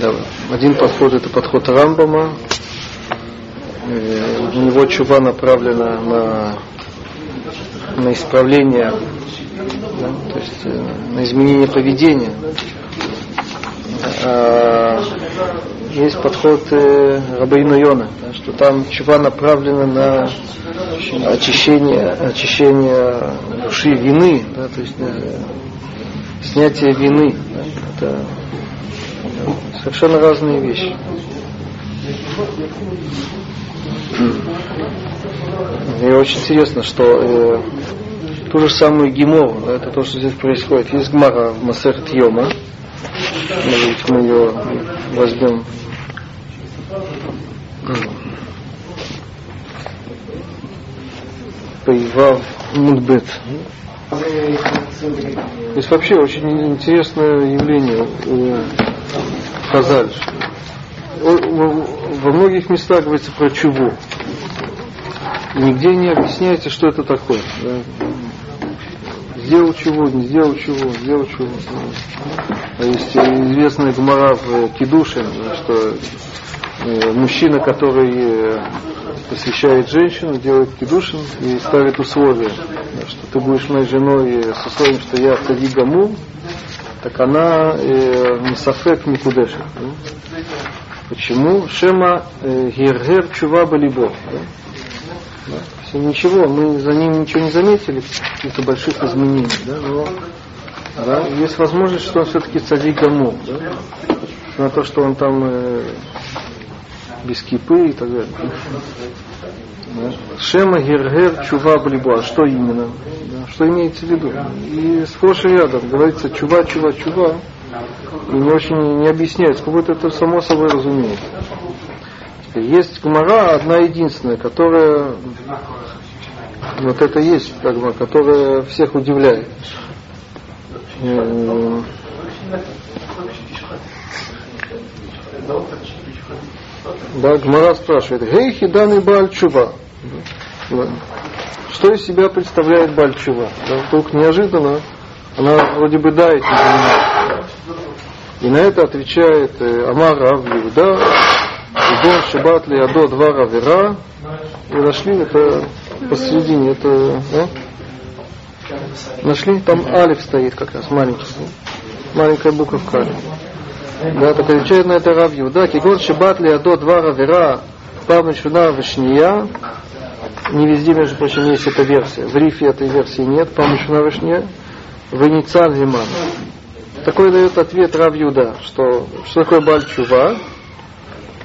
Да. Один подход это подход Рамбама. Э, у него чува направлена на, на исправление, да, то есть э, на изменение поведения. А есть подход э, Рабейну Йона, что там чува направлена на очищение, очищение души вины, да, то есть э, снятие вины. Да, это совершенно разные вещи. И очень интересно, что э, ту же самую Гимору, да, это то, что здесь происходит. Есть Гмара в Масерт Йома. Может быть, мы ее возьмем. Поивав Мудбет. Здесь вообще очень интересное явление Хазаль. Во многих местах говорится про чуву. И нигде не объясняется, что это такое. Сделал чего, не сделал чего, сделал чего. А есть известная гмара в Кедуше, что э, мужчина, который э, посвящает женщину, делает кедушин и ставит условия, что ты будешь моей женой с условием, что я цади гаму, так она э, мисафет микудешет. Да? Почему? Шема э, гергер чува балибо. Да? Да? Ничего, мы за ним ничего не заметили, каких-то больших изменений, да? но да? есть возможность, что он все-таки цадик гаму. Да? На то, что он там э, без кипы и так далее. Шема Гергер Чува Блиба. Что именно? Что имеется в виду? И сплошь и рядом говорится Чува, Чува, Чува. И очень не объясняется, как будто это само собой разумеется. Есть гмара одна единственная, которая вот это есть догма, которая всех удивляет. Да, Гмара спрашивает, Гей хидан и Бальчува. Что из себя представляет Бальчува? Да, вдруг неожиданно она вроде бы да этим занимается. И на это отвечает э, Амар Рав Юда, Идон Шабат ли Адо два Равера. И нашли это посередине, это да? Нашли? Там Алиф стоит как раз, маленький. Маленькая буковка Алиф. Да, так отвечает на это Рав Юда. Кигон Шабат ли Адо два Равера. Павна Шуна Вишния. Не везде, между прочим, есть эта версия. В рифе этой версии нет. Павна Шуна Вишния. Веницаль Зиман. Такой дает ответ Рав Юда, что, что такое Бальчува.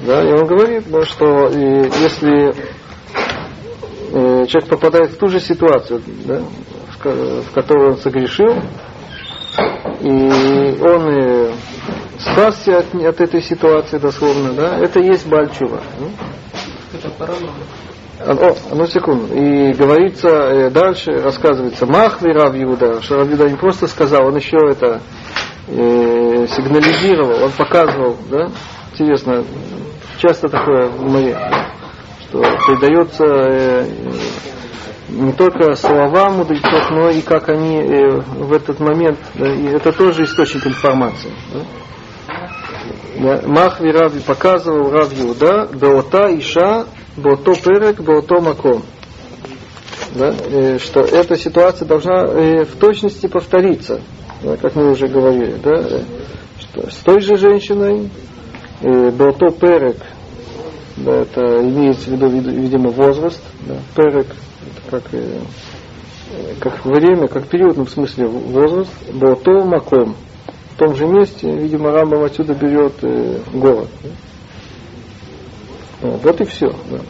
Да, и он говорит, да, что и, если э, человек попадает в ту же ситуацию, да, в, в которую он согрешил, и он э, спасся от, от этой ситуации дословно, да, это есть Бальчува. Это о, ну секунду. И говорится э, дальше, рассказывается, Махви Рав Иуда, что Рав Иуда не просто сказал, он еще это э, сигнализировал, он показывал, да? Интересно, часто такое в море, что передается э, не только слова мудрецов, но и как они э, в этот момент, да, и это тоже источник информации. Да? Махви Рави показывал Рав Иуда, Беота Иша, Беото Перек, Беото Маком. Да, что эта ситуация должна э, в точности повториться, да, как мы уже говорили, да, что с той же женщиной, э, Беото Перек, да, это имеется в виду, видимо, возраст, да, Перек, это как, э, как время, как периодном смысле возраст, Беото Маком, том же месте, видимо, Рамбам отсюда берет э, город. Вот и все. Да.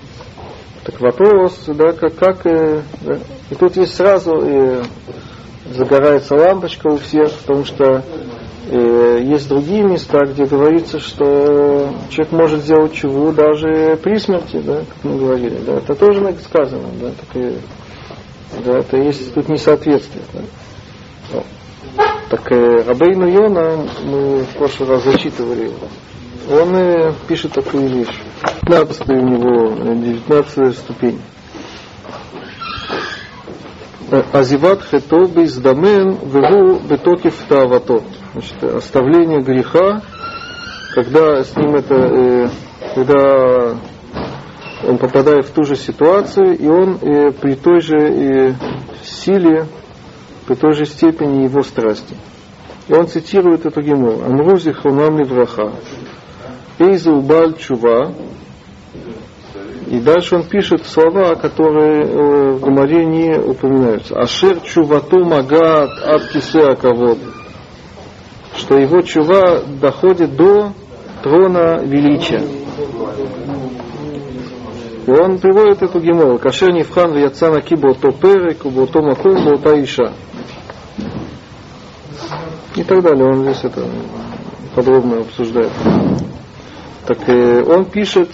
Так вопрос, да, как, как э, да. и тут есть сразу э, загорается лампочка у всех, потому что э, есть другие места, где говорится, что человек может сделать чего даже при смерти, да, как мы говорили, да, это тоже сказано, да, так и, да, это есть тут несоответствие. Да. Так э, Йона, мы в прошлый раз зачитывали его, он э, пишет такую вещь. 15 у него, 19 э, ступень. Э, Азиват хето бездамен вегу бетокив тавато. Значит, оставление греха когда с ним это, когда он попадает в ту же ситуацию, и он при той же силе, при той же степени его страсти. И он цитирует эту гимну. Амрузи хунам левраха. Эйза убаль чува. И дальше он пишет слова, которые э, в Гамаре не упоминаются. Ашер чувату магат от кисе Что его чува доходит до трона величия. И он приводит эту гемору. Кашер нивхан вяцана кибо то перек, убо то макум, то иша. И так далее. Он здесь это подробно обсуждает. Так э, он пишет,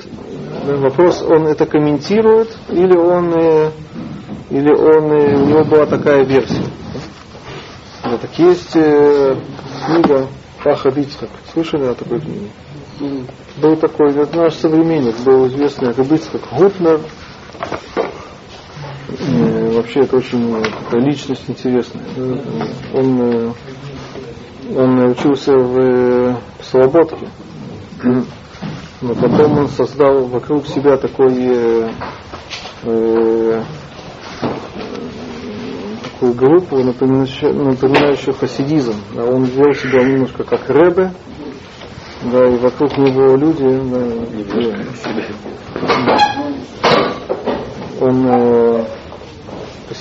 вопрос, он это комментирует, или он, э, или он, э, у него была такая версия. Да, так есть э, книга Паха Дицхак. Слышали о такой книге? Был такой, это наш современник, был известный Рыбыцкак Гутнер. Э, вообще это очень такая личность интересная. Он, э, он учился в, в Слободке. Но потом он создал вокруг себя такой э, э, такую группу, напоминающую, напоминающую хасидизм. Он вел себя немножко как Ребе, да, и вокруг него люди, да, он, э,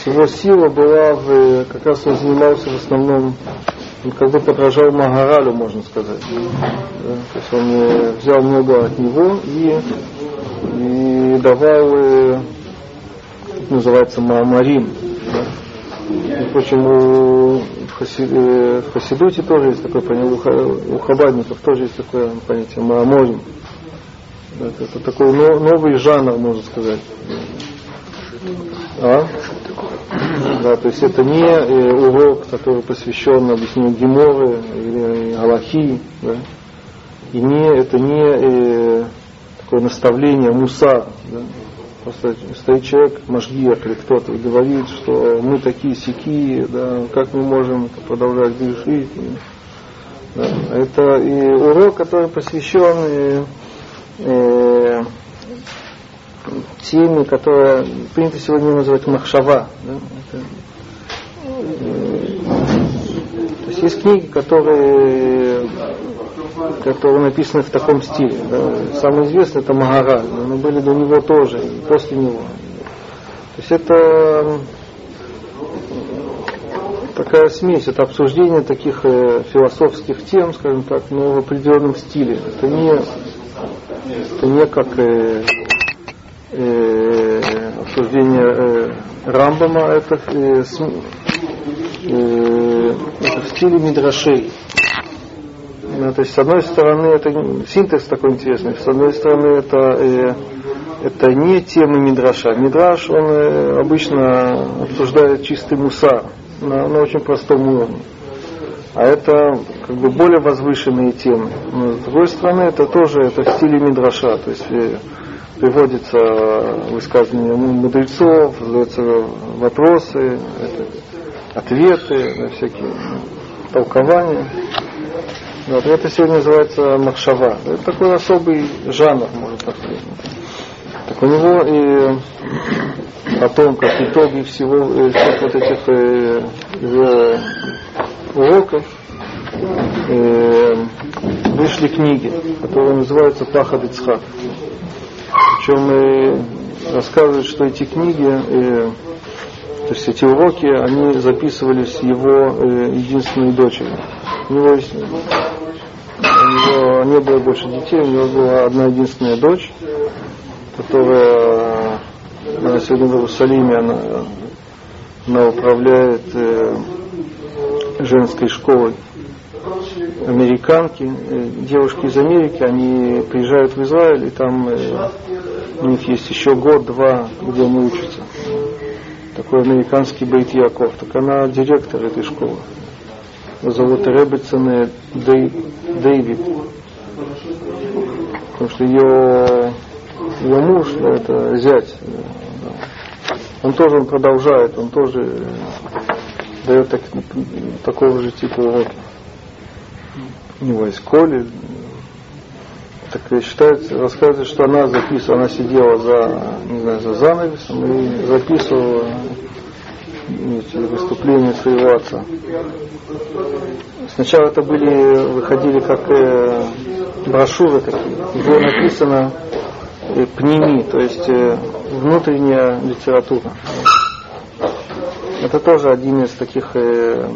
его сила была в, как раз он занимался в основном, он как бы подражал Магаралю, можно сказать. Да, то есть он э, взял много от него и, и давал, э, называется, Маамарим. Да. Впрочем, у в, Хасидуте тоже есть такое понятие, у хабадников тоже есть такое понятие мааморим. Это, это такой новый жанр, можно сказать. А? Да, то есть это не э, урок, который посвящен объяснению Геморы или Галахи, да? и не, это не э, такое наставление муса, да? Просто стоит человек, Машгиях или кто-то, и говорит, что мы такие сики, да, как мы можем продолжать грешить. Да. Это и урок, который посвящен и, э, теме, которая принято сегодня называть махшава. Да. Это, э, то есть есть книги, которые которые написаны в таком стиле. Да. Самый известный это Магара, но были до него тоже, и после него. То есть это такая смесь, это обсуждение таких э, философских тем, скажем так, но в определенном стиле. Это не, это не как э, э, обсуждение э, Рамбама, это, э, с, э, это в стиле Мидрашей. Ну, то есть, с одной стороны, это синтез такой интересный, с одной стороны, это, э, это не тема Мидраша. Мидраш, он э, обычно обсуждает чистый мусар на, на очень простом уровне. А это как бы более возвышенные темы. Но с другой стороны, это тоже это в стиле Мидраша. То есть э, приводится высказывание мудрецов, задаются вопросы, это, ответы на всякие толкования. Вот, это сегодня называется махшава. Это такой особый жанр, можно так сказать. Так у него и потом, как итоги всего, э, всех вот этих э, его уроков, э, вышли книги, которые называются Пахад Ицхак. Причем э, рассказывают, что эти книги, э, то есть эти уроки, они записывались его э, единственной дочерью. У него есть у него не было больше детей, у него была одна единственная дочь, которая она сегодня в Иерусалиме, она, она управляет э, женской школой американки, э, девушки из Америки, они приезжают в Израиль, и там э, у них есть еще год-два, где они учатся. Такой американский Бейт Яков. Так она директор этой школы зовут Ребецене Дэвид. Потому что ее, ее муж, да, это зять. Да. Он тоже он продолжает, он тоже дает так, такого же типа уроки. У него есть Коли, Так считается, рассказывает, что она записывала, она сидела за, не знаю, за занавесом и записывала эти выступления своего отца. Сначала это были, выходили как э, брошюры такие, где написано э, пними, то есть э, внутренняя литература. Это тоже один из таких э,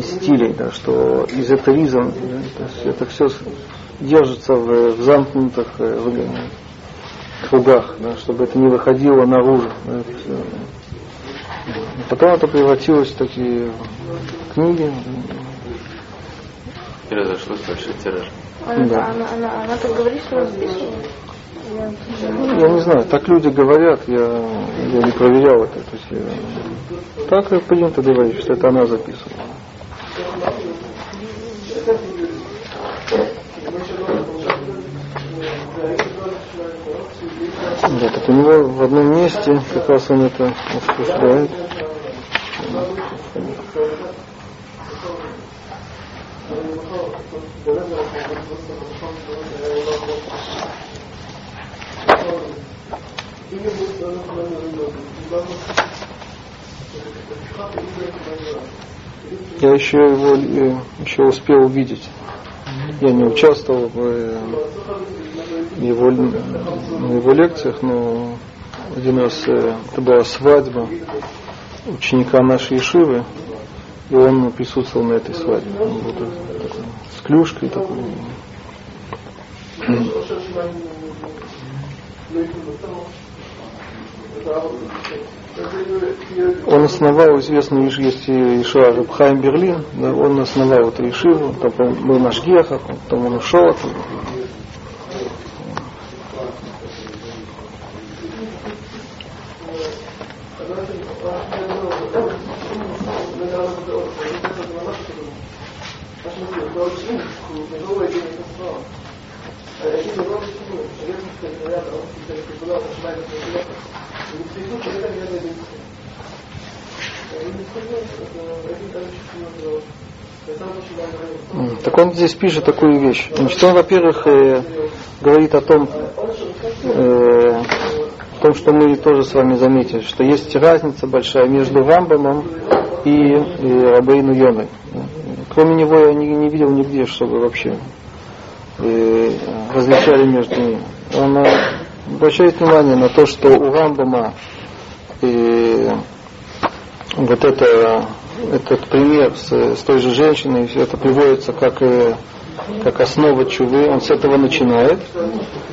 стилей, да, что эзотеризм, да, то есть это все держится в, в замкнутых э, в, кругах, да, чтобы это не выходило наружу. Да, это все. Потом это превратилось в такие книги. И разошлось большой тираж. Она, да. она, она, она так говорит, что записывала? Я не знаю, так люди говорят, я, я не проверял это. То есть я, так принято говорить, что это она записывала. Да, так у него в одном месте как раз он это осуществляет. Я еще его э, еще успел увидеть. Я не участвовал в э, его, на его лекциях, но один раз э, это была свадьба ученика нашей Ишивы, и он присутствовал на этой свадьбе. Он был такой, с клюшкой такой. Он основал известную есть Ишуа Рабхайм Берлин, да, он основал эту Ишиву, потом был наш Гехах, потом он ушел оттуда. Так он здесь пишет такую вещь. Значит, он, во-первых, э, говорит о том, э, о том, что мы тоже с вами заметили, что есть разница большая между Рамбамом и, и Рабейну Йоной. Кроме него я не, не видел нигде, чтобы вообще э, различали между ними. Он э, обращает внимание на то, что у Рамбама э, вот это, этот пример с, с той же женщиной, все это приводится как, э, как основа чувы, он с этого начинает.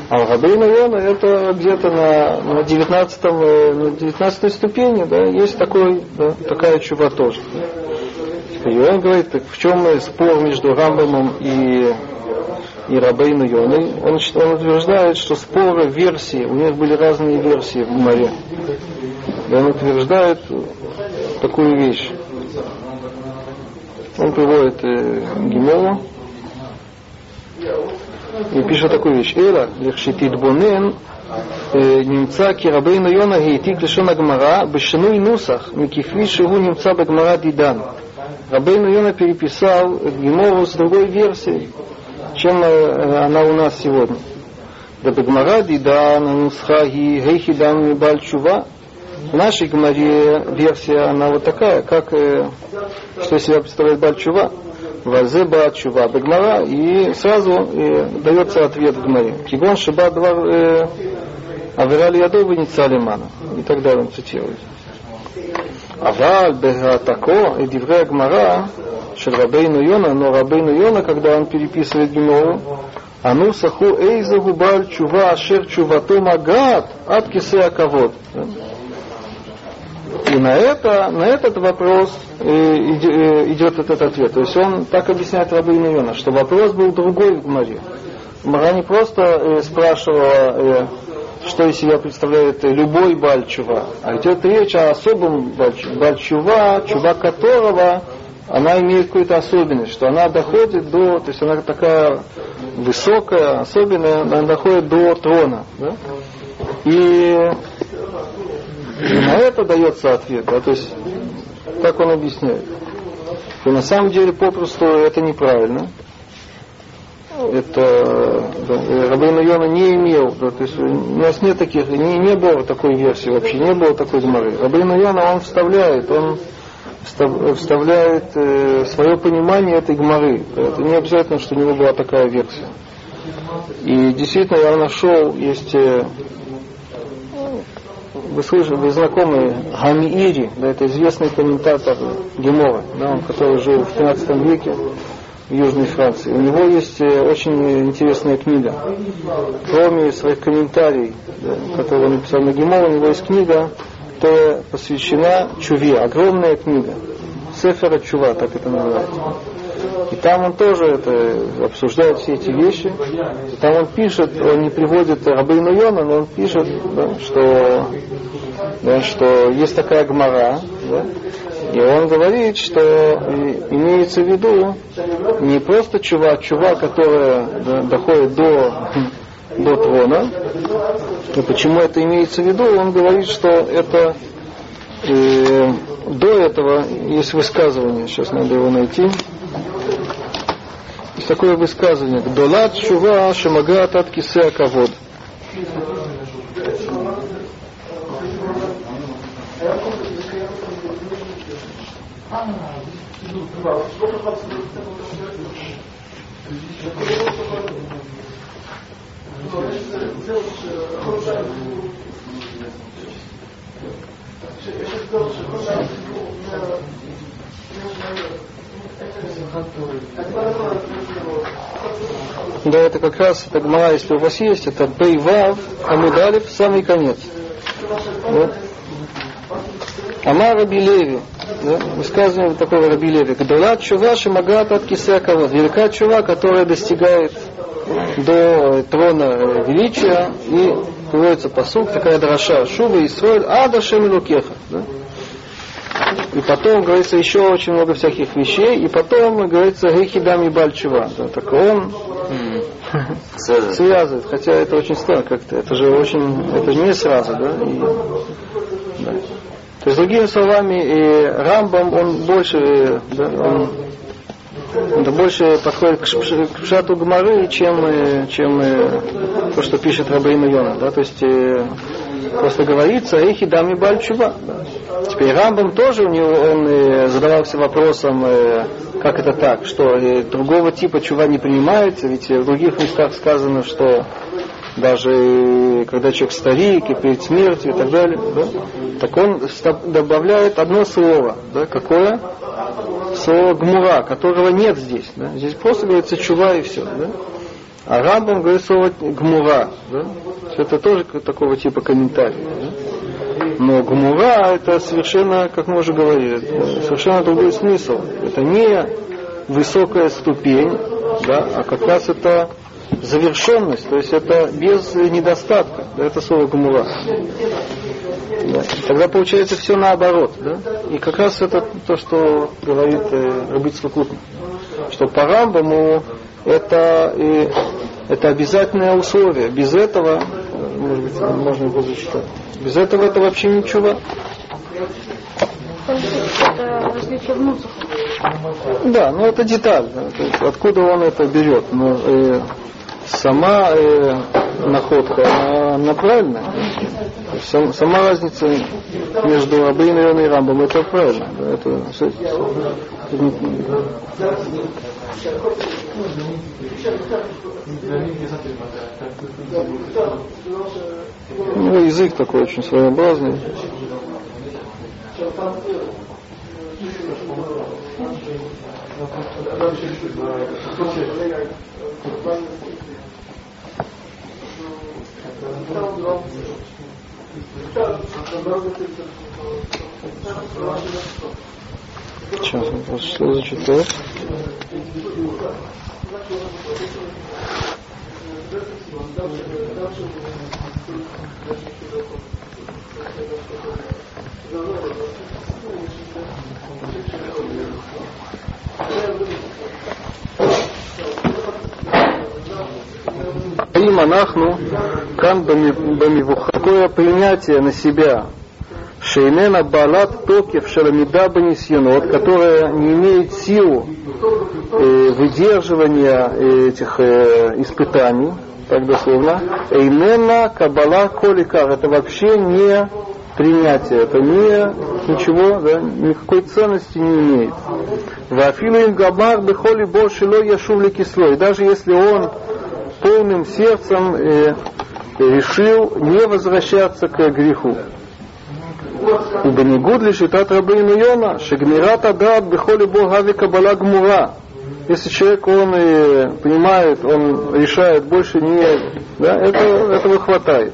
А Рабейна Йона это где-то на, на, 19, э, на 19 ступени, да, есть такой, да, такая чува тоже. И он говорит, так в чем спор между Рамбамом и, и Рабейну Йоной? Он, он утверждает, что споры версии, у них были разные версии в море. И он утверждает такую вещь. Он приводит э, Гимелу и пишет такую вещь. Эла, лехшитит бонен, נמצא כי רבינו יונה העתיק לשון הגמרא בשינוי נוסח מכפי שהוא נמצא בגמרא דידן. Рабейну Йона переписал Гемору с другой версией, чем э, она у нас сегодня? Да Багмаради, да, на нусхаги Гейхидам и ну, Бальчува. В нашей Гмаре версия, она вот такая, как, э, что себя представляет Бальчува. Вазе Бальчува, Багмара, и сразу и, дается ответ в Гмаре. Кигон Шиба Двар э, Аверали Ядовы Ницалимана. И так далее он цитирует. Аваль Бегатако и Диврея Гмара Шерабейну Йона, но Рабейну Йона, когда он переписывает Гемору, Ану саху эйза губаль чува ашер чувато магат от кисе аковод. И на, это, на этот вопрос э, э, идет этот ответ. То есть он так объясняет Рабейну Йона, что вопрос был другой в Гмаре. Мара не просто э, спрашивала, что из себя представляет любой бальчува, а идет речь о особом бальчува, чува которого она имеет какую-то особенность, что она доходит до, то есть она такая высокая, особенная, она доходит до трона. Да? И, на это дается ответ, да, то есть как он объясняет. И на самом деле попросту это неправильно. это да, Рабейн Йона не имел, да, то есть у нас нет таких, не, не было такой версии вообще, не было такой гморы. Рабейн Йона он вставляет, он вставляет э, свое понимание этой гморы. Это не обязательно, что у него была такая версия. И действительно я нашел, есть э, вы слышали, вы знакомы Гамиири, да, это известный комментатор Гемора, да, он, который жил в 13 веке в Южной Франции. У него есть э, очень интересная книга. Кроме своих комментариев, да, которые он написал на Гемор, у него есть книга, которая посвящена Чуве, огромная книга. Сефера Чува, так это называется. И там он тоже это, обсуждает все эти вещи. И там он пишет, он не приводит Рабейну Йона, но он пишет, да, что, да, что есть такая гмара, да, и он говорит, что имеется в виду не просто чува, чува, которая да, доходит до, до трона. И почему это имеется в виду? Он говорит, что это э, до этого есть высказывание, сейчас надо его найти. Есть такое высказывание. Долат чува шамагат от кисе кавод. Да, это как раз, это гмара, если у вас есть, это Бейвав, Амудалев, самый конец. Да? Амар Раби да, высказывание такого Раби Леви. Гдала чува шимагат от кисякова. Велика чува, которая достигает до трона величия и приводится посук, такая дроша. Шува Исроэль, ада шемилукеха. Да? И потом говорится еще очень много всяких вещей, и потом говорится Гехидами Бальчува. Да, так он связывает, хотя это очень странно как-то, это же очень, это же не сразу, да, и, да. То есть, другими словами, и Рамбам, он больше, да, он, это больше подходит к, к Пшату Гмары, чем, э, чем э, то, что пишет Рабейн Йона. Да? То есть э, просто говорится «Эхи дами бальчува». Теперь Рамбам тоже у него, он задавался вопросом, как это так, что другого типа чува не принимается, ведь в других местах сказано, что даже когда человек старик и перед смертью и так далее, да, так он добавляет одно слово, да, какое? Слово гмура, которого нет здесь. Да. Здесь просто говорится чува и все. Да. А Рамбам говорит слово гмура. Да. Это тоже такого типа комментарий. Да. Но гмура это совершенно, как мы уже говорили, совершенно другой смысл. Это не высокая ступень, да, а как раз это завершенность, то есть это без недостатка, да, это слово гумура. Да. Тогда получается все наоборот. Да? И как раз это то, что говорит э, Рабицкий что по Рамбаму это, э, это обязательное условие. Без этого, может быть, можно его зачитать, без этого это вообще ничего. Да, но это деталь. Да, откуда он это берет. Но, э, сама э, находка, она, она правильная. Сам, сама разница между Абейн и Рамбом, это правильно. Да, это, ну, язык такой очень своеобразный. Сейчас я просто зачитаю. Им анахну кан. Такое принятие на себя, Шейнена балат токев шаламида банисьянот, которая не имеет силу э, выдерживания этих э, испытаний, так дословно. Эйнена кабала коликар, это вообще не принятие это не ничего, да, никакой ценности не имеет. Вафилу им габар бехоли больше ло яшувли кислой. Даже если он полным сердцем э, решил не возвращаться к греху. Убенигуд лишь итат рабейну Йона, шегмирата дат бехоли богави кабала гмура. Если человек, он и понимает, он решает больше не... Да, это, этого хватает.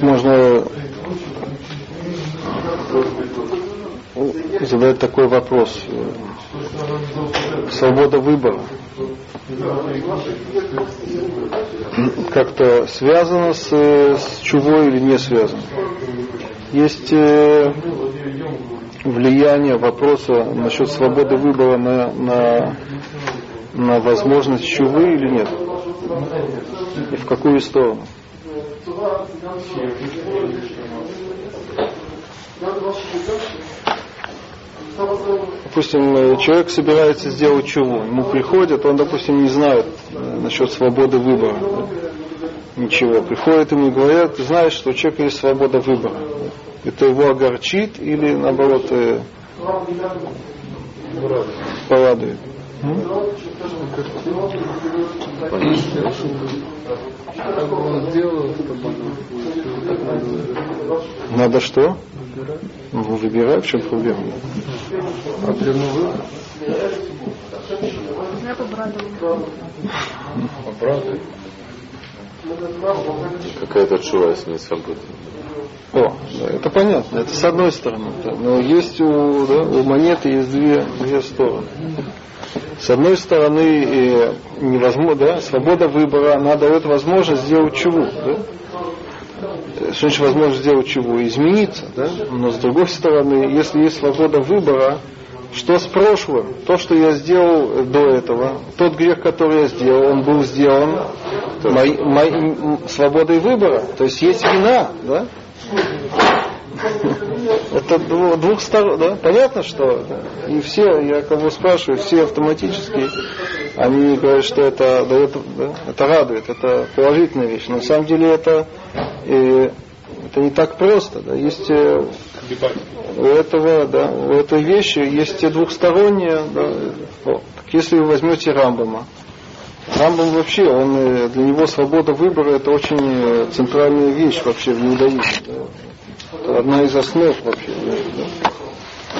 Можно задать такой вопрос. Свобода выбора как-то связано с, с чувой или не связано? Есть э, влияние вопроса насчет свободы выбора на, на, на возможность чувы или нет? И в какую сторону? Допустим, э, человек собирается сделать чуву, ему приходят, он, допустим, не знает э, насчет свободы выбора. Ничего. Приходят ему и говорят, ты знаешь, что у человека есть свобода выбора. Это его огорчит или наоборот э, порадует. Надо что? Ну, выбирай, в чем проблема. А прямой выбор? Я побрадовала. Обратно. Какая-то чува, если не свобода. О, да, это понятно, это с одной стороны. Да, но есть у, да, у монеты есть две, две стороны. С одной стороны, невозможно, да, свобода выбора, она дает возможность сделать чего, да? Что значит возможность сделать чего? Измениться, да? Но с другой стороны, если есть свобода выбора, что с прошлым? То, что я сделал до этого, тот грех, который я сделал, он был сделан моей, моей свободой выбора. То есть есть вина, да? Это двух сторон, да? Понятно, что и все, я кого спрашиваю, все автоматически, они говорят, что это дает, да, это радует, это положительная вещь. Но на самом деле это, э, это не так просто. Да? Есть э, у этого, да, у этой вещи есть двухсторонние, да, вот. если вы возьмете Рамбама, Рамбам вообще, он, э, для него свобода выбора это очень э, центральная вещь вообще в иудаизме. Да одна из основ вообще.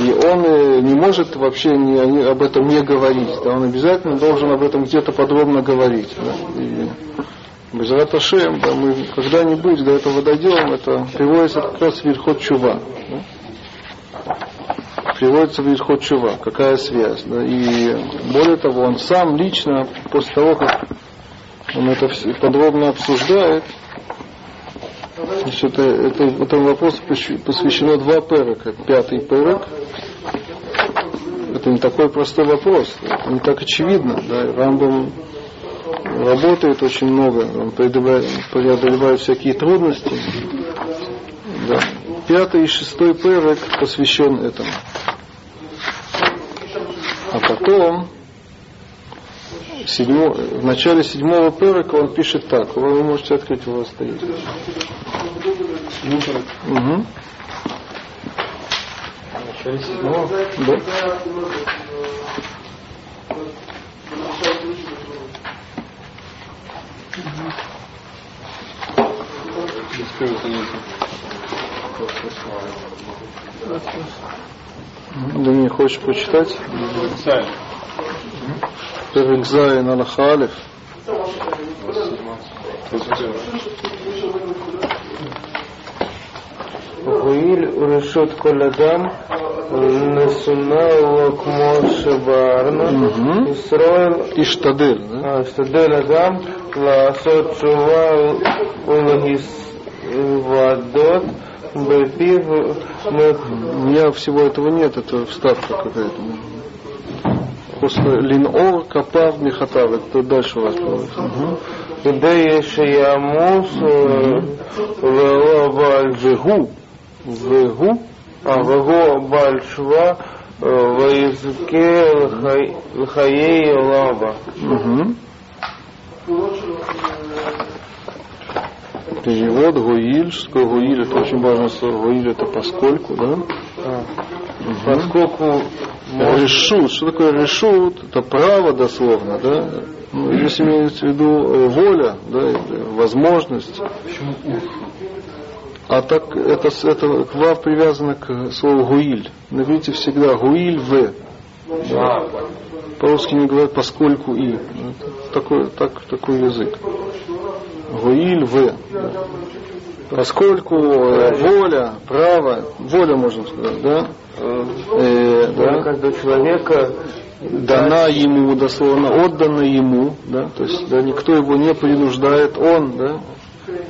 И он э, не может вообще не, об этом не говорить. Да? Он обязательно должен об этом где-то подробно говорить. Да? И Ашем, да, мы когда-нибудь до этого дойдем, это приводится как раз в Вильхот Чува. Да? Приводится в Вильхот Чува. Какая связь? Да? И более того, он сам лично, после того, как он это подробно обсуждает, Значит, это, это, этому вопросу посвящено два перека. Пятый перек. Это не такой простой вопрос. Это не так очевидно. Да. Рамбам работает очень много. Он преодолевает, преодолевает всякие трудности. Да. Пятый и шестой перек посвящен этому. А потом седьмо, в начале седьмого перека он пишет так. Вы можете открыть, у вас стоит. Угу. Да. Да не хочешь почитать? פרק ז' הלכה א' הואיל רשות כל אדם נתונה לו כמו שבארנו, Мгм. ישראל Иштадель, да? השתדל אדם לעשות תשובה ולהתוודות בפיו У меня всего этого нет, это вставка какая-то. После линор, капав, мехатав. Это дальше у вас будет. Мгм. כדי שיעמוס ולא בעל Вегу. Вегу. אה, והוא בעל תשובה אה, ויזכה לחי- לחיי עולם הבא. Мгм. Перевод Гуиль. Что такое Гуиль? Это очень важное слово. Гуиль это поскольку, да? Поскольку Решут. Что такое решут? Это право дословно, да? Ну, здесь имеется в виду э, воля, да, возможность. А так это, это ква привязано к слову гуиль. Наберите всегда гуиль в. Да. По-русски не говорят поскольку и. Это такой, так, такой язык. Гуиль в. Да. Поскольку э, воля, право, воля можно сказать, да? э, Э, да? каждого человека дана ему, дословно, отдана ему, да, то есть да, никто его не принуждает, он, да,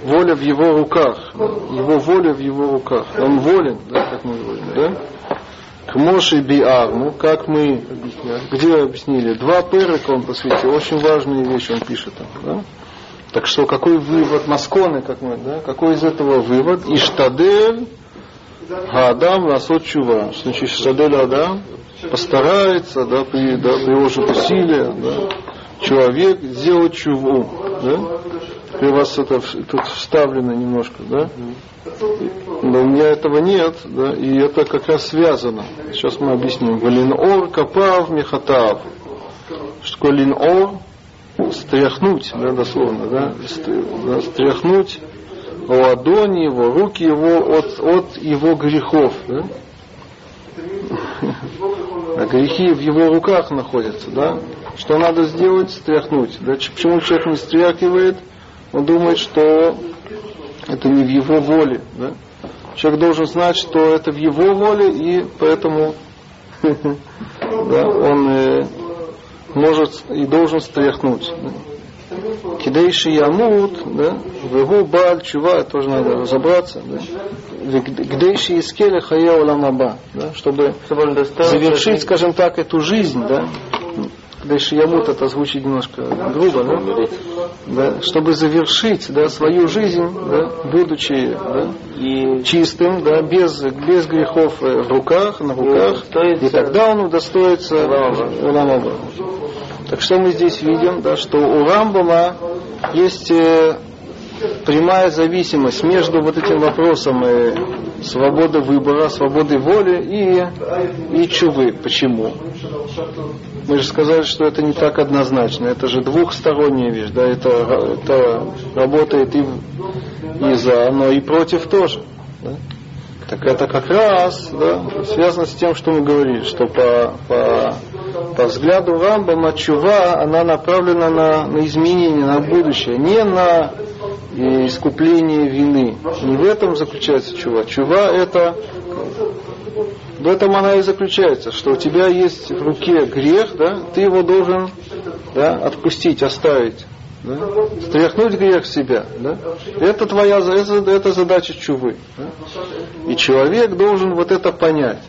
воля в его руках, да, его воля в его руках, он волен, да, как мы говорим, да. К Моше Биарну, как мы где объяснили, два перека он посвятил, очень важные вещи он пишет там, да. Так что какой вывод Масконы, как мы, да, какой из этого вывод? Иштадель Адам насот чува. Значит Иштадель Адам? Постарается, да, при, да, приложит усилия, да, человек сделать чуву, да. И у вас это тут вставлено немножко, да? Но у меня этого нет, да, и это как раз связано. Сейчас мы объясним. Валинор капав мехатав. Что такое линор? Стряхнуть, да, дословно, да, Ст- да, стряхнуть ладони его, руки его от, от его грехов, да? А грехи в его руках находятся, да? Что надо сделать? Стряхнуть. Да? Почему человек не стряхивает? Он думает, что это не в его воле. Да? Человек должен знать, что это в его воле, и поэтому да, он э, может и должен стряхнуть. Кидейши ямут, да, вегу баль чува, тоже надо разобраться, да. Гдейши искеля хая уламаба, да, чтобы завершить, скажем так, эту жизнь, да. Дальше ямут это звучит немножко грубо, да? да? Чтобы завершить да, свою жизнь, да, будучи да, и чистым, да, без, без грехов э, в руках, на руках, удостоится и тогда он удостоится Улама. Улама. Так что мы здесь видим, да, что у Рамбама есть э, прямая зависимость между вот этим вопросом э, свободы выбора, свободы воли и, и чувы. Почему? Мы же сказали, что это не так однозначно. Это же двухсторонняя вещь. Да? Это, это работает и, и за, но и против тоже. Да? Так это как раз да, связано с тем, что мы говорили, что по, по, по взгляду Рамбама чува, она направлена на, на изменение, на будущее, не на э, искупление вины. Не в этом заключается чува. Чува это в этом она и заключается, что у тебя есть в руке грех, да, ты его должен да, отпустить, оставить. Да? Стряхнуть грех себя. Да? Это твоя это, это задача чувы. Да? И человек должен вот это понять.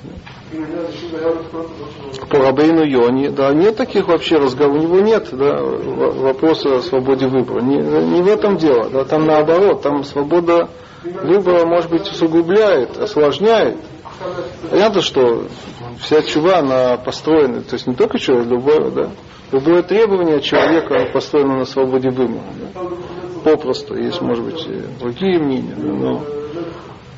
По Рабейну Йони, да, нет таких вообще разговоров, у него нет да, вопроса о свободе выбора. Не, не в этом дело, да, там наоборот, там свобода выбора, может быть, усугубляет, осложняет. Понятно, что вся чува, она построена, то есть не только человек, любое, да, любое требование человека построено на свободе выбора. Да. Попросту, есть, может быть, другие мнения, да, но,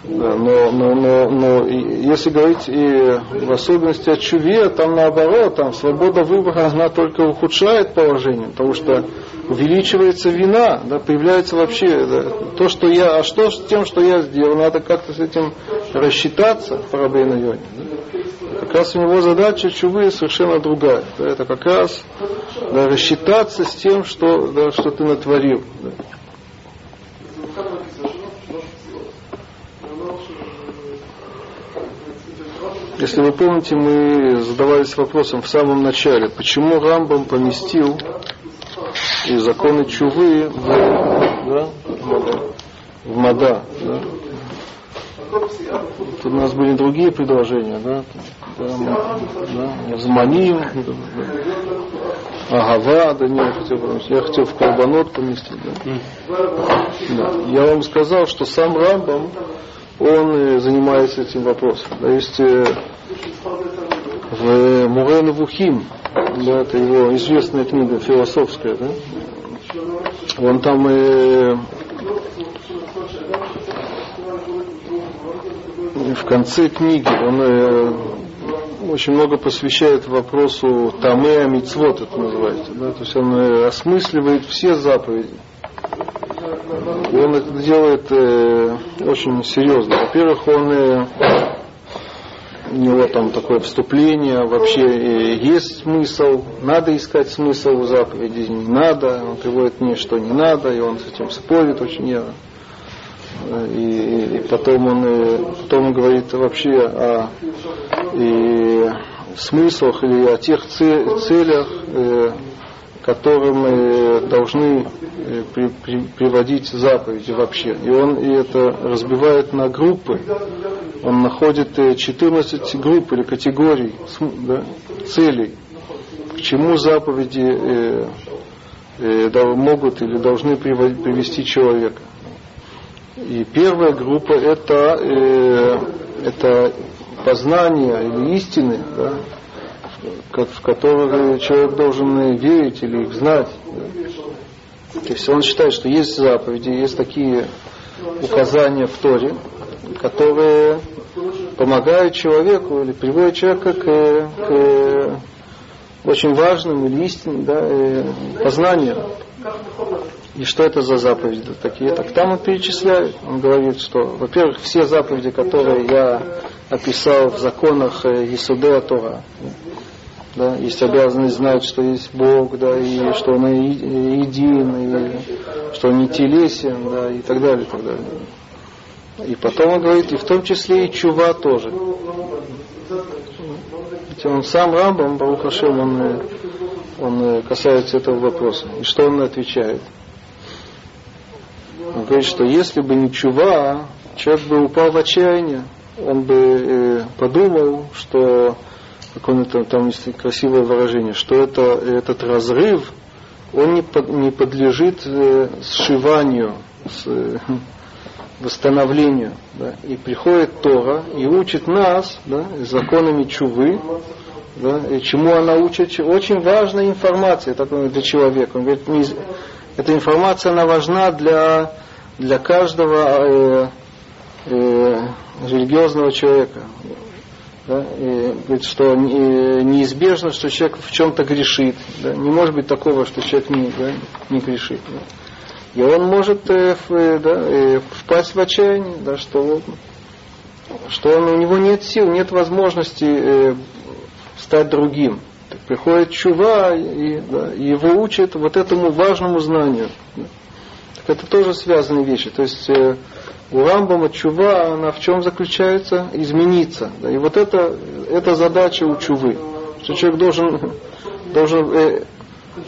да, но, но, но, но если говорить и в особенности о чуве, там наоборот, там свобода выбора, она только ухудшает положение, потому что увеличивается вина, да, появляется вообще да, то, что я, а что с тем, что я сделал, надо как-то с этим рассчитаться по Рабейну Йоне. да. Как раз у него задача чувы совершенно другая. Да, это как раз да, рассчитаться с тем, что, да, что ты натворил. да. Если вы помните, мы задавались вопросом в самом начале, почему Рамбам поместил и законы Чувы в, да, в Мада. Да? Тут у нас были другие предложения, да, да, да, Зманим, Агава, да нет, я хотел, я хотел в Карбонот поместить, да. да. Я вам сказал, что сам Рамбам, он занимается этим вопросом. Да, есть э, в Мурен Вухим, да, это его известная книга философская, да, он там э, в конце книги он э, очень много посвящает вопросу Тамеа Мицвод, это называется. Да? То есть он э, осмысливает все заповеди. И он это делает э, очень серьезно. Во-первых, он э, у него там такое вступление, вообще э, есть смысл, надо искать смысл в заповеди, не надо, он приводит мне, что не надо, и он с этим спорит очень явно. И, и потом он э, потом он говорит вообще о и смыслах или о тех целях, э, которым э, должны при, при, приводить заповеди вообще. И он и это разбивает на группы. Он находит 14 групп или категорий да, целей, к чему заповеди э, э, могут или должны привести человека. И первая группа это, э, это познание или истины, да, в которые человек должен верить или их знать. То есть он считает, что есть заповеди, есть такие указания в Торе, которые помогают человеку или приводят человека к, к очень важным или истинным да, э, познаниям. И что это за заповеди такие? Так там он перечисляет. Он говорит, что, во-первых, все заповеди, которые я описал в законах Исудея Тора, да, есть обязанность знать, что есть Бог, да, и что Он един, и что Он не телесен, да, и так далее, и так далее. И потом он говорит, и в том числе и чува тоже. Ведь он сам Рамбам, Барухашем, он, он касается этого вопроса. И что он отвечает? Он говорит, что если бы не чува, человек бы упал в отчаяние, он бы э, подумал, что, как он это, там есть красивое выражение, что это, этот разрыв, он не, под, не подлежит э, сшиванию, с, э, восстановлению. Да? И приходит Тора и учит нас да, законами чувы, да, и чему она учит. Очень важная информация для человека. Он говорит, не, эта информация она важна для, для каждого э, э, религиозного человека. Да, и говорит, что неизбежно, что человек в чем-то грешит. Да, не может быть такого, что человек не, да, не грешит. Да. И он может э, э, да, э, впасть в отчаяние, да, что, что он, у него нет сил, нет возможности э, стать другим. Так приходит чува, и, да, его учат вот этому важному знанию. Так это тоже связанные вещи. То есть э, у Рамбама чува, она в чем заключается? Измениться. Да, и вот это, это задача у чувы. Что человек должен, должен э,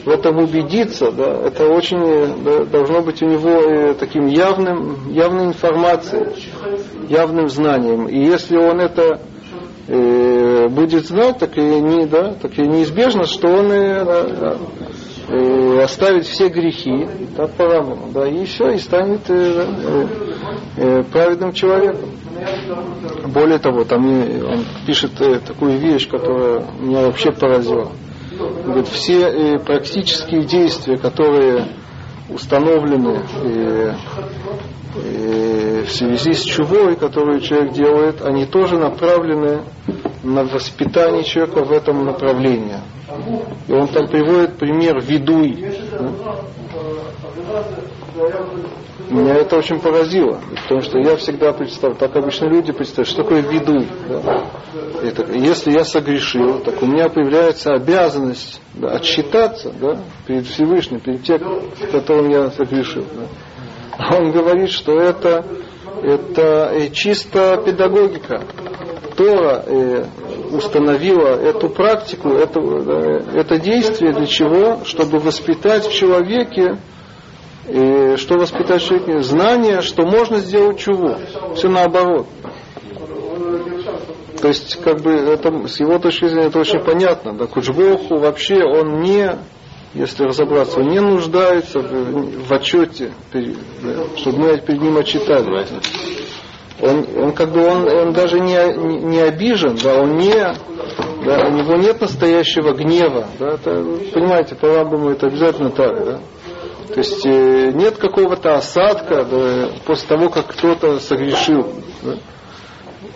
в этом убедиться, да, это очень да, должно быть у него э, таким явным, явной информацией, явным знанием. И если он это э, будет знать, так и, не, да, так и неизбежно, что он э, э, оставит все грехи, так по-рамому, да, и все, и станет э, э, э, праведным человеком. Более того, там он пишет э, такую вещь, которая меня вообще поразила. Говорит, все э, практические действия, которые установлены в связи с чувой, которую человек делает, они тоже направлены на воспитание человека в этом направлении. И он там приводит пример ведуй. Меня это очень поразило, потому что я всегда представляю, так обычно люди представляют, что такое ведуй. Да? Это, если я согрешил, так у меня появляется обязанность да, отчитаться да, перед Всевышним, перед тем, которым я согрешил. Да. А он говорит, что это, это чисто педагогика. Тора э, установила эту практику, это, э, это действие для чего? Чтобы воспитать в человеке, э, что воспитать в человеке? Знание, что можно сделать чего. Все наоборот. То есть, как бы, это, с его точки зрения, это очень понятно. Да, Куджбоху вообще, он не, если разобраться, он не нуждается в, в отчете, чтобы мы перед ним отчитали. Он, он как бы, он, он даже не, не обижен, да, он не, да, у него нет настоящего гнева, да, это, понимаете, по Рамбаму это обязательно так, да. То есть э, нет какого-то осадка да, после того, как кто-то согрешил. Да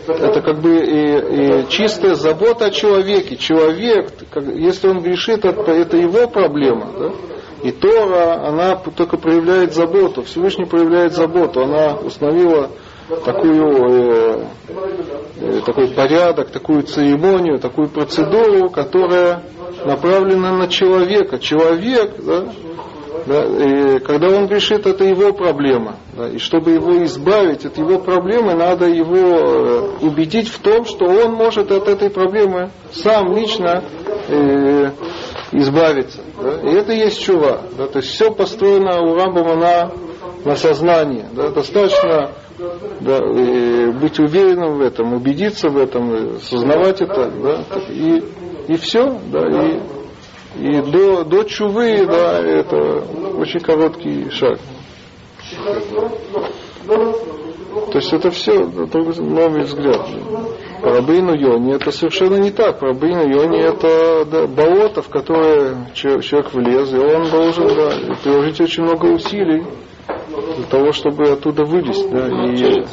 это как бы и, и чистая забота о человеке. Человек, как, если он грешит, это, это его проблема. Да? И Тора, она только проявляет заботу. Всевышний проявляет заботу. Она установила такую, э, э, такой порядок, такую церемонию, такую процедуру, которая направлена на человека. Человек, да, да, и когда он грешит, это его проблема. Да, и чтобы его избавить от его проблемы, надо его э, убедить в том, что он может от этой проблемы сам лично э, избавиться. Да, и это есть чува. Да, то есть все построено у Рамбама на, на сознании. Да, достаточно да, и быть уверенным в этом, убедиться в этом, сознавать это, да, и, и все, да, и и до, до чувы, да, это очень короткий шаг. То есть это все, новый взгляд. Рабейну Йони это совершенно не так. Рабейну Йони это да, болото, в которое человек влез, и он должен да, приложить очень много усилий для того, чтобы оттуда вылезть. Да, и,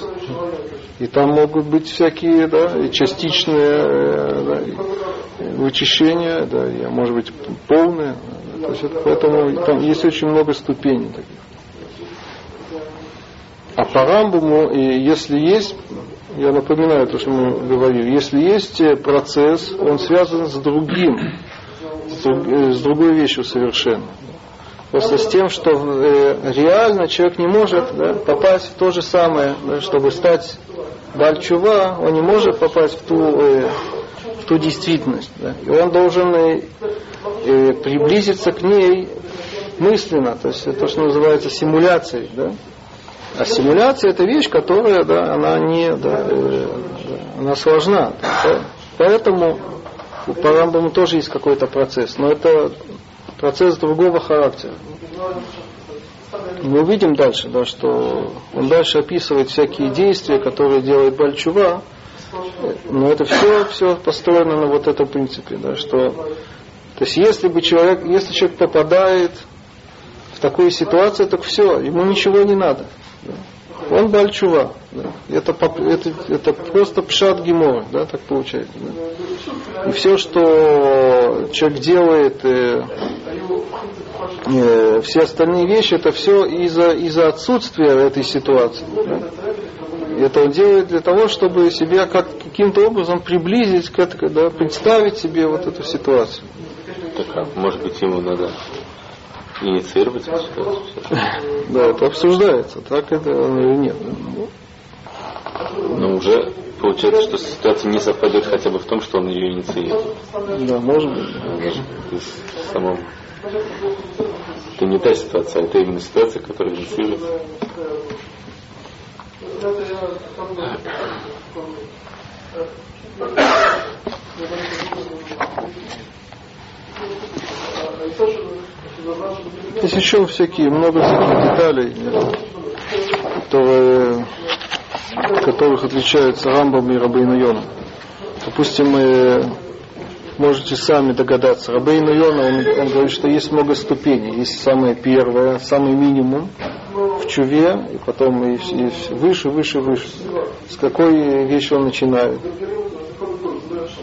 и там могут быть всякие да, частичные э, да, вычищения, да, и, может быть полное. То есть это, поэтому там есть очень много ступеней таких. А по Рамбуму, если есть, я напоминаю то, что мы говорили, если есть процесс, он связан с другим, с, э, другой вещью совершенно. Просто с тем, что э, реально человек не может да, попасть в то же самое, да, чтобы стать Бальчува, он не может попасть в ту, э, ту действительность. Да, и он должен э, э, приблизиться к ней мысленно, то есть это то, что называется симуляцией. Да? А симуляция это вещь, которая, да, она не, да, э, она сложна. Да? Поэтому по Рамбаму тоже есть какой-то процесс, но это процесс другого характера. Мы увидим дальше, да, что он дальше описывает всякие действия, которые делает Бальчува, но это все, все построено на вот этом принципе, да, что то есть если бы человек, если человек попадает в такую ситуацию, так все, ему ничего не надо. Да. Он бальчува. Да. Это, это, это просто пшат гемора, да, так получается. Да. И все, что человек делает, э, э, все остальные вещи, это все из-за из отсутствия этой ситуации. Да. Это он делает для того, чтобы себя как, каким-то образом приблизить к этому, да, представить себе вот эту ситуацию. Так, а может быть, ему надо инициировать эту ситуацию? Да, это обсуждается, так это или нет. Но уже получается, что ситуация не совпадет хотя бы в том, что он ее инициирует. Да, может быть. В самом... Это не та ситуация, а это именно ситуация, которая инициируется. Есть еще всякие, много всяких деталей, которые, которых отличаются Рамбом и Рабейну Йоном. Допустим, э, можете сами догадаться. Рабейну Йона, он, он говорит, что есть много ступеней. Есть самое первое, самый минимум чуве, и потом и, и выше, выше, выше. С какой вещи он начинает?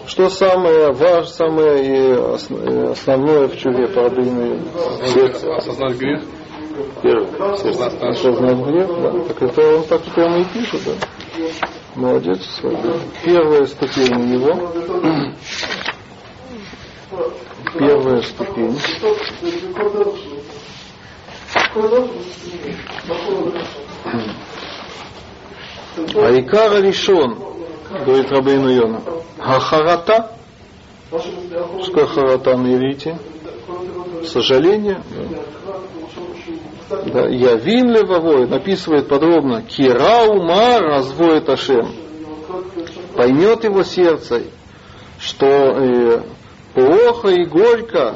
Что самое важное, самое основное в чуве по Рабейну Осознать грех? Первое. Осознать грех, да. Так это он так прямо и пишет, да. Молодец. Первая ступень у него первая ступень. А Икара решен, говорит Рабейну Йона. Хахарата. Что такое харата на иврите? Сожаление. Да. Да, Явин левовой написывает подробно. Кира ума развоет Ашем. Поймет его сердце, что э, плохо и горько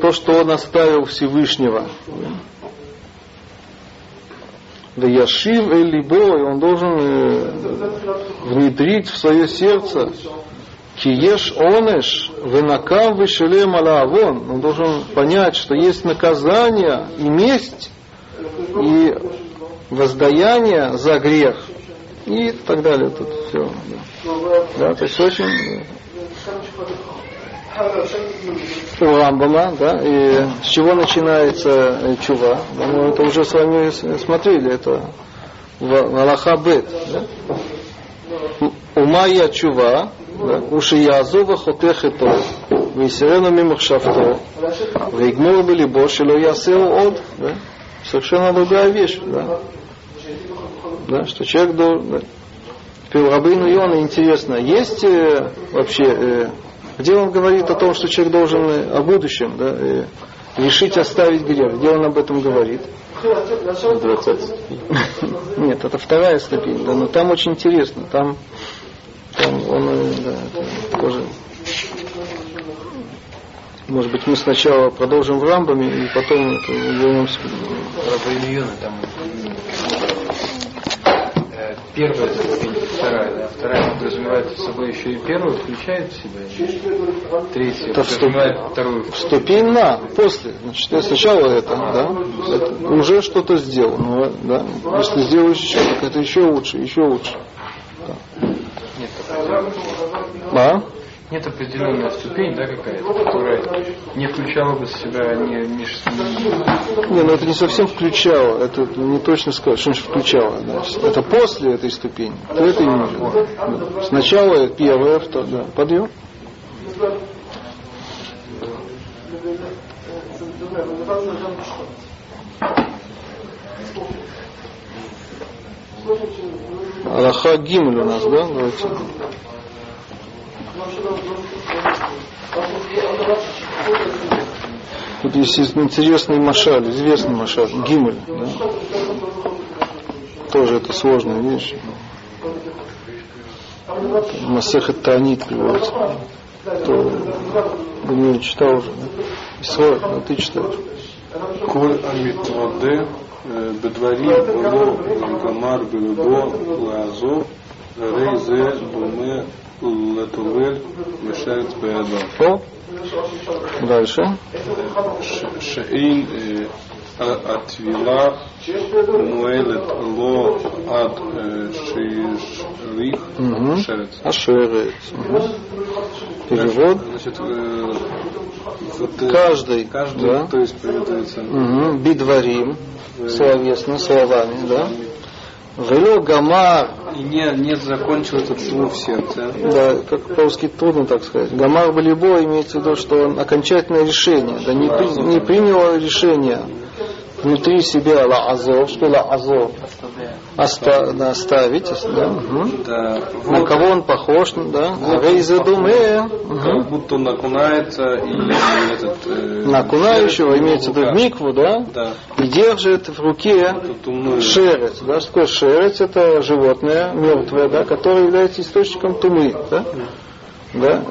то, что он оставил Всевышнего. Да Яшив Элибо, и он должен э, внедрить в свое сердце Киеш онеш венакам вышелем алавон. Он должен понять, что есть наказание и месть, и воздаяние за грех. И так далее. Тут все. Да, то есть очень у Рамбама, да, и с чего начинается э, чува. Мы это уже с вами смотрели, это в Аллаха Бет. Да? Умая чува, ушиязува хотехето, висерену мимахшавто, вигмур белибо, шело ясеу от. Да? Совершенно другая вещь. Да? Да, что человек должен... Да. Теперь Рабейну Иона интересно, есть э, вообще э, где он говорит о том, что человек должен о будущем да, решить оставить грех. Где он об этом говорит? Нет, это вторая ступень, да, но там очень интересно. Там, там он, э, да, тоже может быть, мы сначала продолжим в Рамбаме и потом это, вернемся. Рабы там первая ступень, вторая? Вторая подразумевает собой еще и первую, включает в себя, третья это подразумевает вступ... вторую. Ступень на, после. Значит, я сначала это, да, это уже что-то сделал, ну, да. Если сделаешь еще, так это еще лучше, еще лучше. Да. Нет, а? Нет определенная ступень, да, какая-то, которая не включала бы в себя не, не... Не, ну это не совсем включало, это не точно сказать, что значит включало. Да. Это после этой ступени, то это и да. Сначала первое, второе, да. подъем. Аллаха Гимль у нас, да? Давайте. Есть интересный машаль, известный машаль, гимель. Да? Тоже это сложная вещь. Масеха Танит приводится. Кто не читал уже, да? Исра, а ты читаешь. Коль амитваде бедварим ло гамар белебо лазо рейзе думе Латувель Мешерец Беядо. Дальше. Шеин Атвила Муэлет Ло Ад Шишлих Шерец. Ашерец. Перевод. Значит, каждый, каждый, да. то есть переводится. Угу. Бидварим, словесно, словами, да. Вело гамар. И не, не закончил этот звук в сердце. Да, как по-русски трудно так сказать. Гамар Балибо имеется в виду, что он окончательное решение, да не, не принял решение внутри себя ла азов, что ла азов оста, оставить, да, угу. да. на вот. кого он похож, да, рейза думе, как будто он окунается и этот э, накунающего имеется в виду микву, да, да, и держит в руке шерец, да, что такое шерец, это животное мертвое, да, которое является источником тумы, да, да?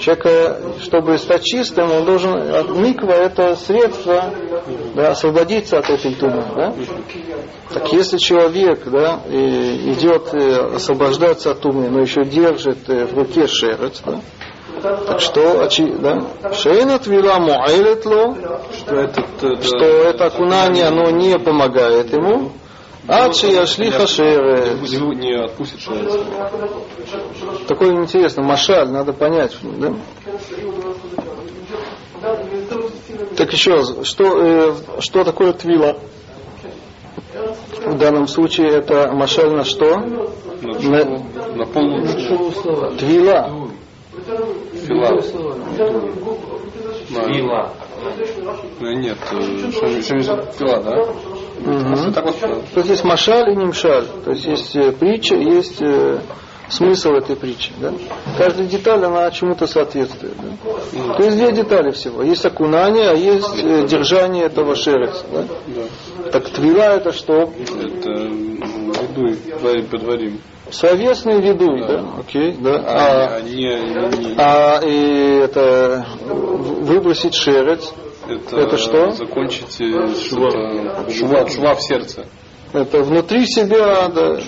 Человек, чтобы стать чистым, он должен... Миква это средство да, освободиться от этой тумы. Да? Так если человек да, идет э, освобождаться от тумы, но еще держит э, в руке шерец, да, так что, да, шейнат вила муайлетло, что, этот, э, что это окунание, оно не помогает ему, Адши Яшли Хашер. Не отпустит. Такое интересно, Машаль, надо понять, да? Так еще раз, что, э, что такое твила? В данном случае это машаль на что? На, на, на полную Твила. Фила. Твила. Нет, что-нибудь фила, да? Угу. Так вот, то есть есть машаль и нимшаль. То есть есть э, притча, есть э, смысл этой притчи. Да? Каждая деталь, она чему-то соответствует. Да? То есть две детали всего. Есть окунание, а есть э, держание этого шереца. Да? Так твила это что? Это ведуй, дворим, подворим. Словесный ведуй, да? Окей, да. А, А, не, не, не, а и это выбросить шерец, это, это что? Закончить э, что-то, шува, шува в сердце. это внутри себя, да.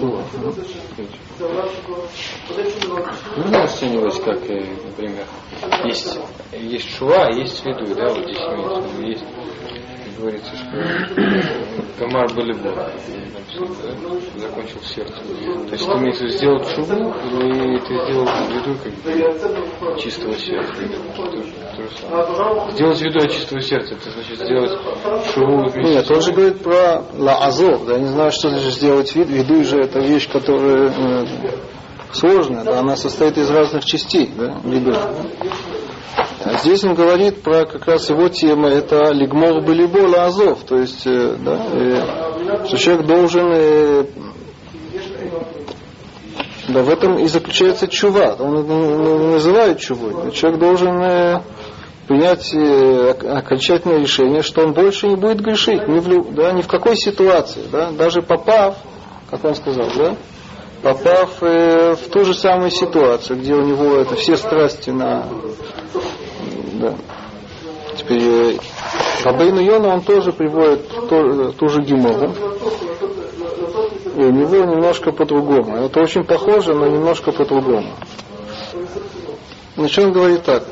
Можно оценивать, как, э, например, есть, есть шува, а есть веду, да, вот здесь имеется в виду, есть, говорится, что Камар были бы, закончил сердце. То есть ты в виду сделать шуву, или ты сделал веду как чистого сердца. То, то самое. Сделать веду от чистого сердца, это значит сделать вместе Нет, он же говорит про лаазов, да, я не знаю, что значит сделать вид. Ведуй же это вещь, которая э, сложная, да, она состоит из разных частей, да, ведуй. А здесь он говорит про как раз его тема, это лигмор былибо лаазов, то есть, э, да, э, что человек должен э, да, в этом и заключается чува. Он не называет чувой. Человек должен э, принять э, ок- окончательное решение, что он больше не будет грешить ни в, да, ни в какой ситуации. Да, даже попав, как он сказал, да, попав э, в ту же самую ситуацию, где у него это все страсти на... Да. Теперь э, Рабейну Йона, он тоже приводит ту, э, ту же Гимору. И э, у него немножко по-другому. Это очень похоже, но немножко по-другому. Значит, он говорит так.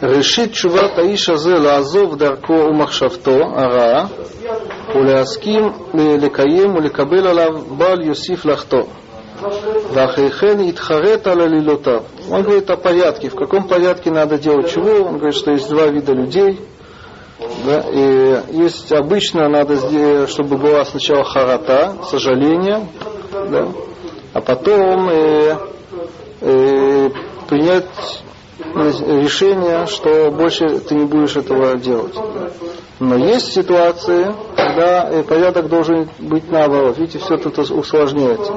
Решит чува таиша зела лазов дарко умахшавто ара, уляским лекаем улекабел алав бал юсиф лахто. Вахейхен Итхарет Алалилотав. Он говорит о порядке, в каком порядке надо делать чего. Он говорит, что есть два вида людей. Да, и есть обычно надо, сделать, чтобы была сначала харата, сожаление, да, а потом э, э, принять ну, решение, что больше ты не будешь этого делать. Да. Но есть ситуации, когда э, порядок должен быть наоборот. Видите, все тут усложняется.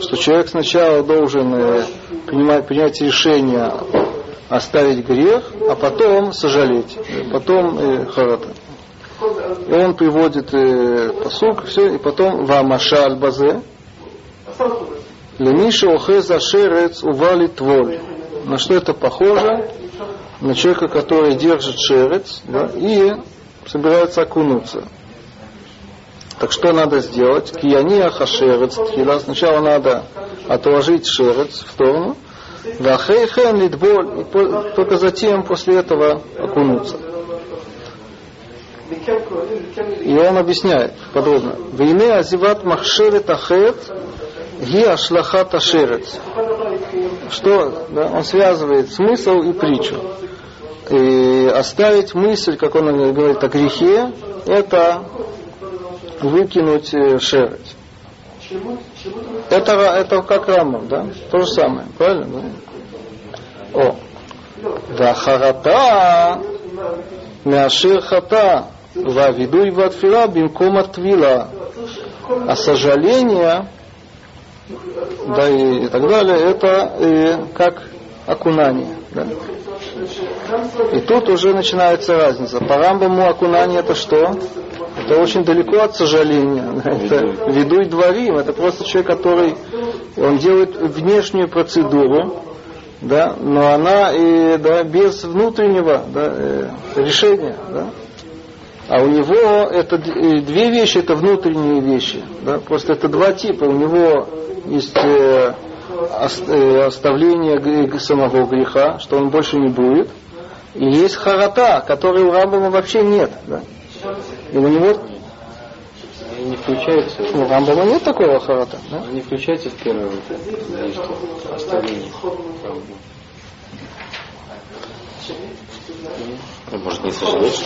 Что человек сначала должен э, принимать, принять решение оставить грех, а потом сожалеть, потом э, харата. И он приводит э, посук, все, и потом вамаша аль-базе, лемиша охеза шерец ували тволь. На что это похоже? На человека, который держит шерец да, и собирается окунуться. Так что надо сделать? Кияния хашерец тхила. Сначала надо отложить шерец в сторону. Вахейхен литболь. И только затем, после этого, окунуться. И он объясняет подробно. Войны азиват махшерет ахет ги ашлахат ашерец. Что? Да, он связывает смысл и притчу. И оставить мысль, как он говорит о грехе, это выкинуть шерец. Это, это как Рамбам, да? То же самое, правильно? Да? О. Да харата мяшир хата вавидуй ватфила бимкома твила. А сожаление, да и, и так далее, это э, как окунание. Да? И тут уже начинается разница. По Рамбаму окунание это что? Это очень далеко от сожаления. Это ведуй дворим. Это просто человек, который он делает внешнюю процедуру, да, но она и, да, без внутреннего да, э, решения. Да. А у него это две вещи, это внутренние вещи. Да, просто это два типа. У него есть э, оставление самого греха, что он больше не будет. И есть харата, которой у Рамбама вообще нет. Да. И у него не включается. У Рамбама нет такого харата. Да? Не включается в первое действие, оставление. Может не сожалеть?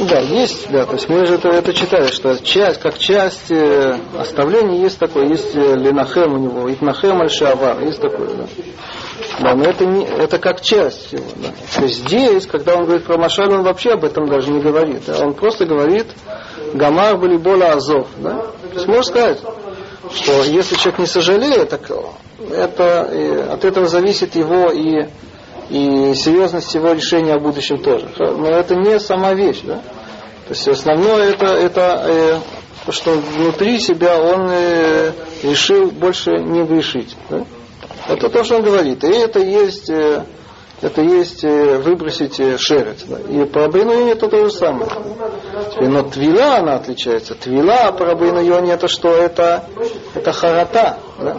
Да, есть, да. То есть мы же это, это читали, что часть, как часть э, оставления есть такое, есть э, Ленахем у него, Итнахем Аль-Шавар, есть такое, да. Да, но это, не, это как часть его. Да. То есть здесь, когда он говорит про Машаль, он вообще об этом даже не говорит. Да. Он просто говорит Гамар Балибола Азов. Да. То есть можно сказать, что если человек не сожалеет, так это, э, от этого зависит его и, и серьезность его решения о будущем тоже. Но это не сама вещь. Да? То есть основное это, это э, что внутри себя он э, решил больше не грешить. Да? Это то, что он говорит. И это есть, э, это есть э, выбросить э, шерец. Да? И по Рабейну это то же самое. Но твила она отличается. Твила по Рабейну это что? Это, это харата. Да?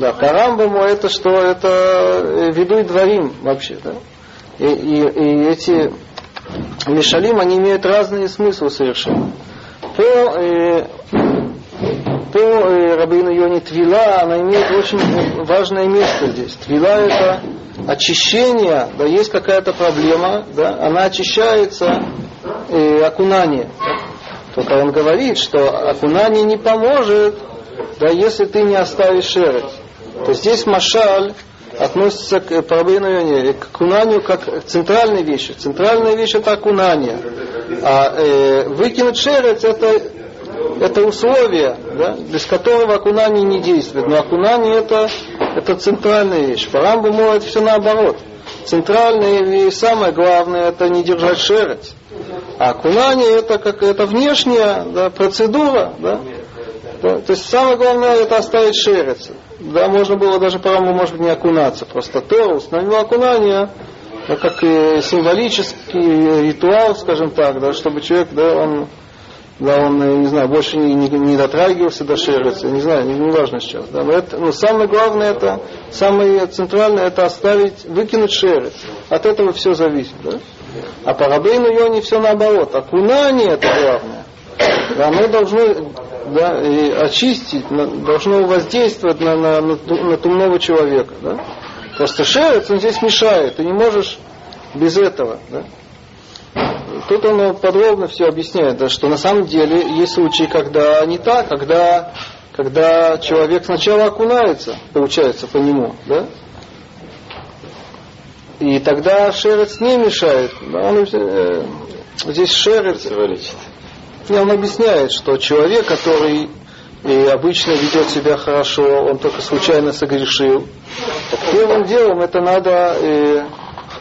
Да, по Рамбаму это что? Это э, ведуй дворим вообще. Да? И, и, и эти Мишалим, они имеют разные смыслы совершенно. По, э, по э, Рабину Йоне Твила, она имеет очень важное место здесь. Твила это очищение, да, есть какая-то проблема, да, она очищается э, окунание. Только он говорит, что окунание не поможет, да, если ты не оставишь шерсть. То здесь машаль относится к проблеме к окунанию как к центральной вещи. Центральная вещь это окунание. А э, выкинуть шерец это, это условие, да, без которого окунание не действует. Но окунание это, это центральная вещь. По Рамбаму это все наоборот. Центральное и самое главное это не держать шерец. А окунание это как это внешняя да, процедура, да, да, то есть самое главное это оставить шерец. Да, можно было даже по может быть, не окунаться. Просто Тора установил окунание, да, как символический ритуал, скажем так, да, чтобы человек, да, он, да, он, не знаю, больше не, не, не дотрагивался до шерца, не знаю, не, не важно сейчас. Да, но, это, но самое главное, это, самое центральное, это оставить, выкинуть шерец. От этого все зависит. Да? А по Рабейну Йоне все наоборот. Окунание это главное. Да, оно должно да, и очистить, должно воздействовать на, на, на, на тумного человека. Да? Просто шерец, он здесь мешает, ты не можешь без этого. Да? Тут он подробно все объясняет, да, что на самом деле есть случаи, когда не так, когда, когда человек сначала окунается, получается, по нему, да? И тогда шерец не мешает. Да, он, э, здесь шерец... И он объясняет, что человек, который и обычно ведет себя хорошо, он только случайно согрешил. Так первым делом это надо э,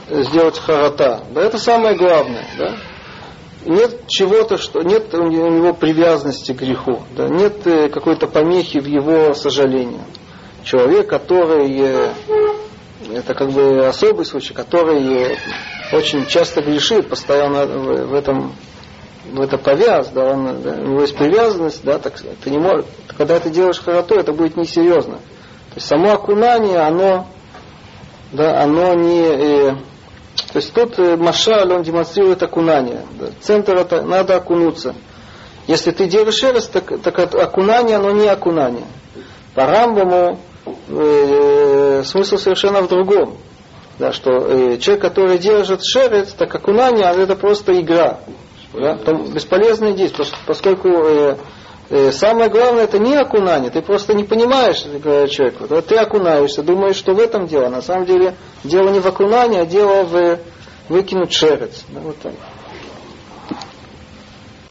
сделать харата. Да, это самое главное. Да? Нет чего-то, что нет у него привязанности к греху, да? нет э, какой-то помехи в его сожалении. Человек, который э, это как бы особый случай, который э, очень часто грешит, постоянно в, в этом в это повяз, да, он, да, у него есть привязанность, да, так ты не можешь, когда ты делаешь харато, это будет несерьезно. То есть само окунание, оно, да, оно не, э, то есть тут э, Машаль, он демонстрирует окунание. Да. Центр это надо окунуться. Если ты делаешь шерсть, так, так окунание, оно не окунание. По Рамбаму э, смысл совершенно в другом. Да, что э, человек, который держит шерец, так окунание, это просто игра. Да? Там бесполезные действия, поскольку э, э, самое главное это не окунание, ты просто не понимаешь человека. Да? Ты окунаешься, думаешь, что в этом дело. На самом деле дело не в окунании, а дело в выкинуть шерец. Да, вот так.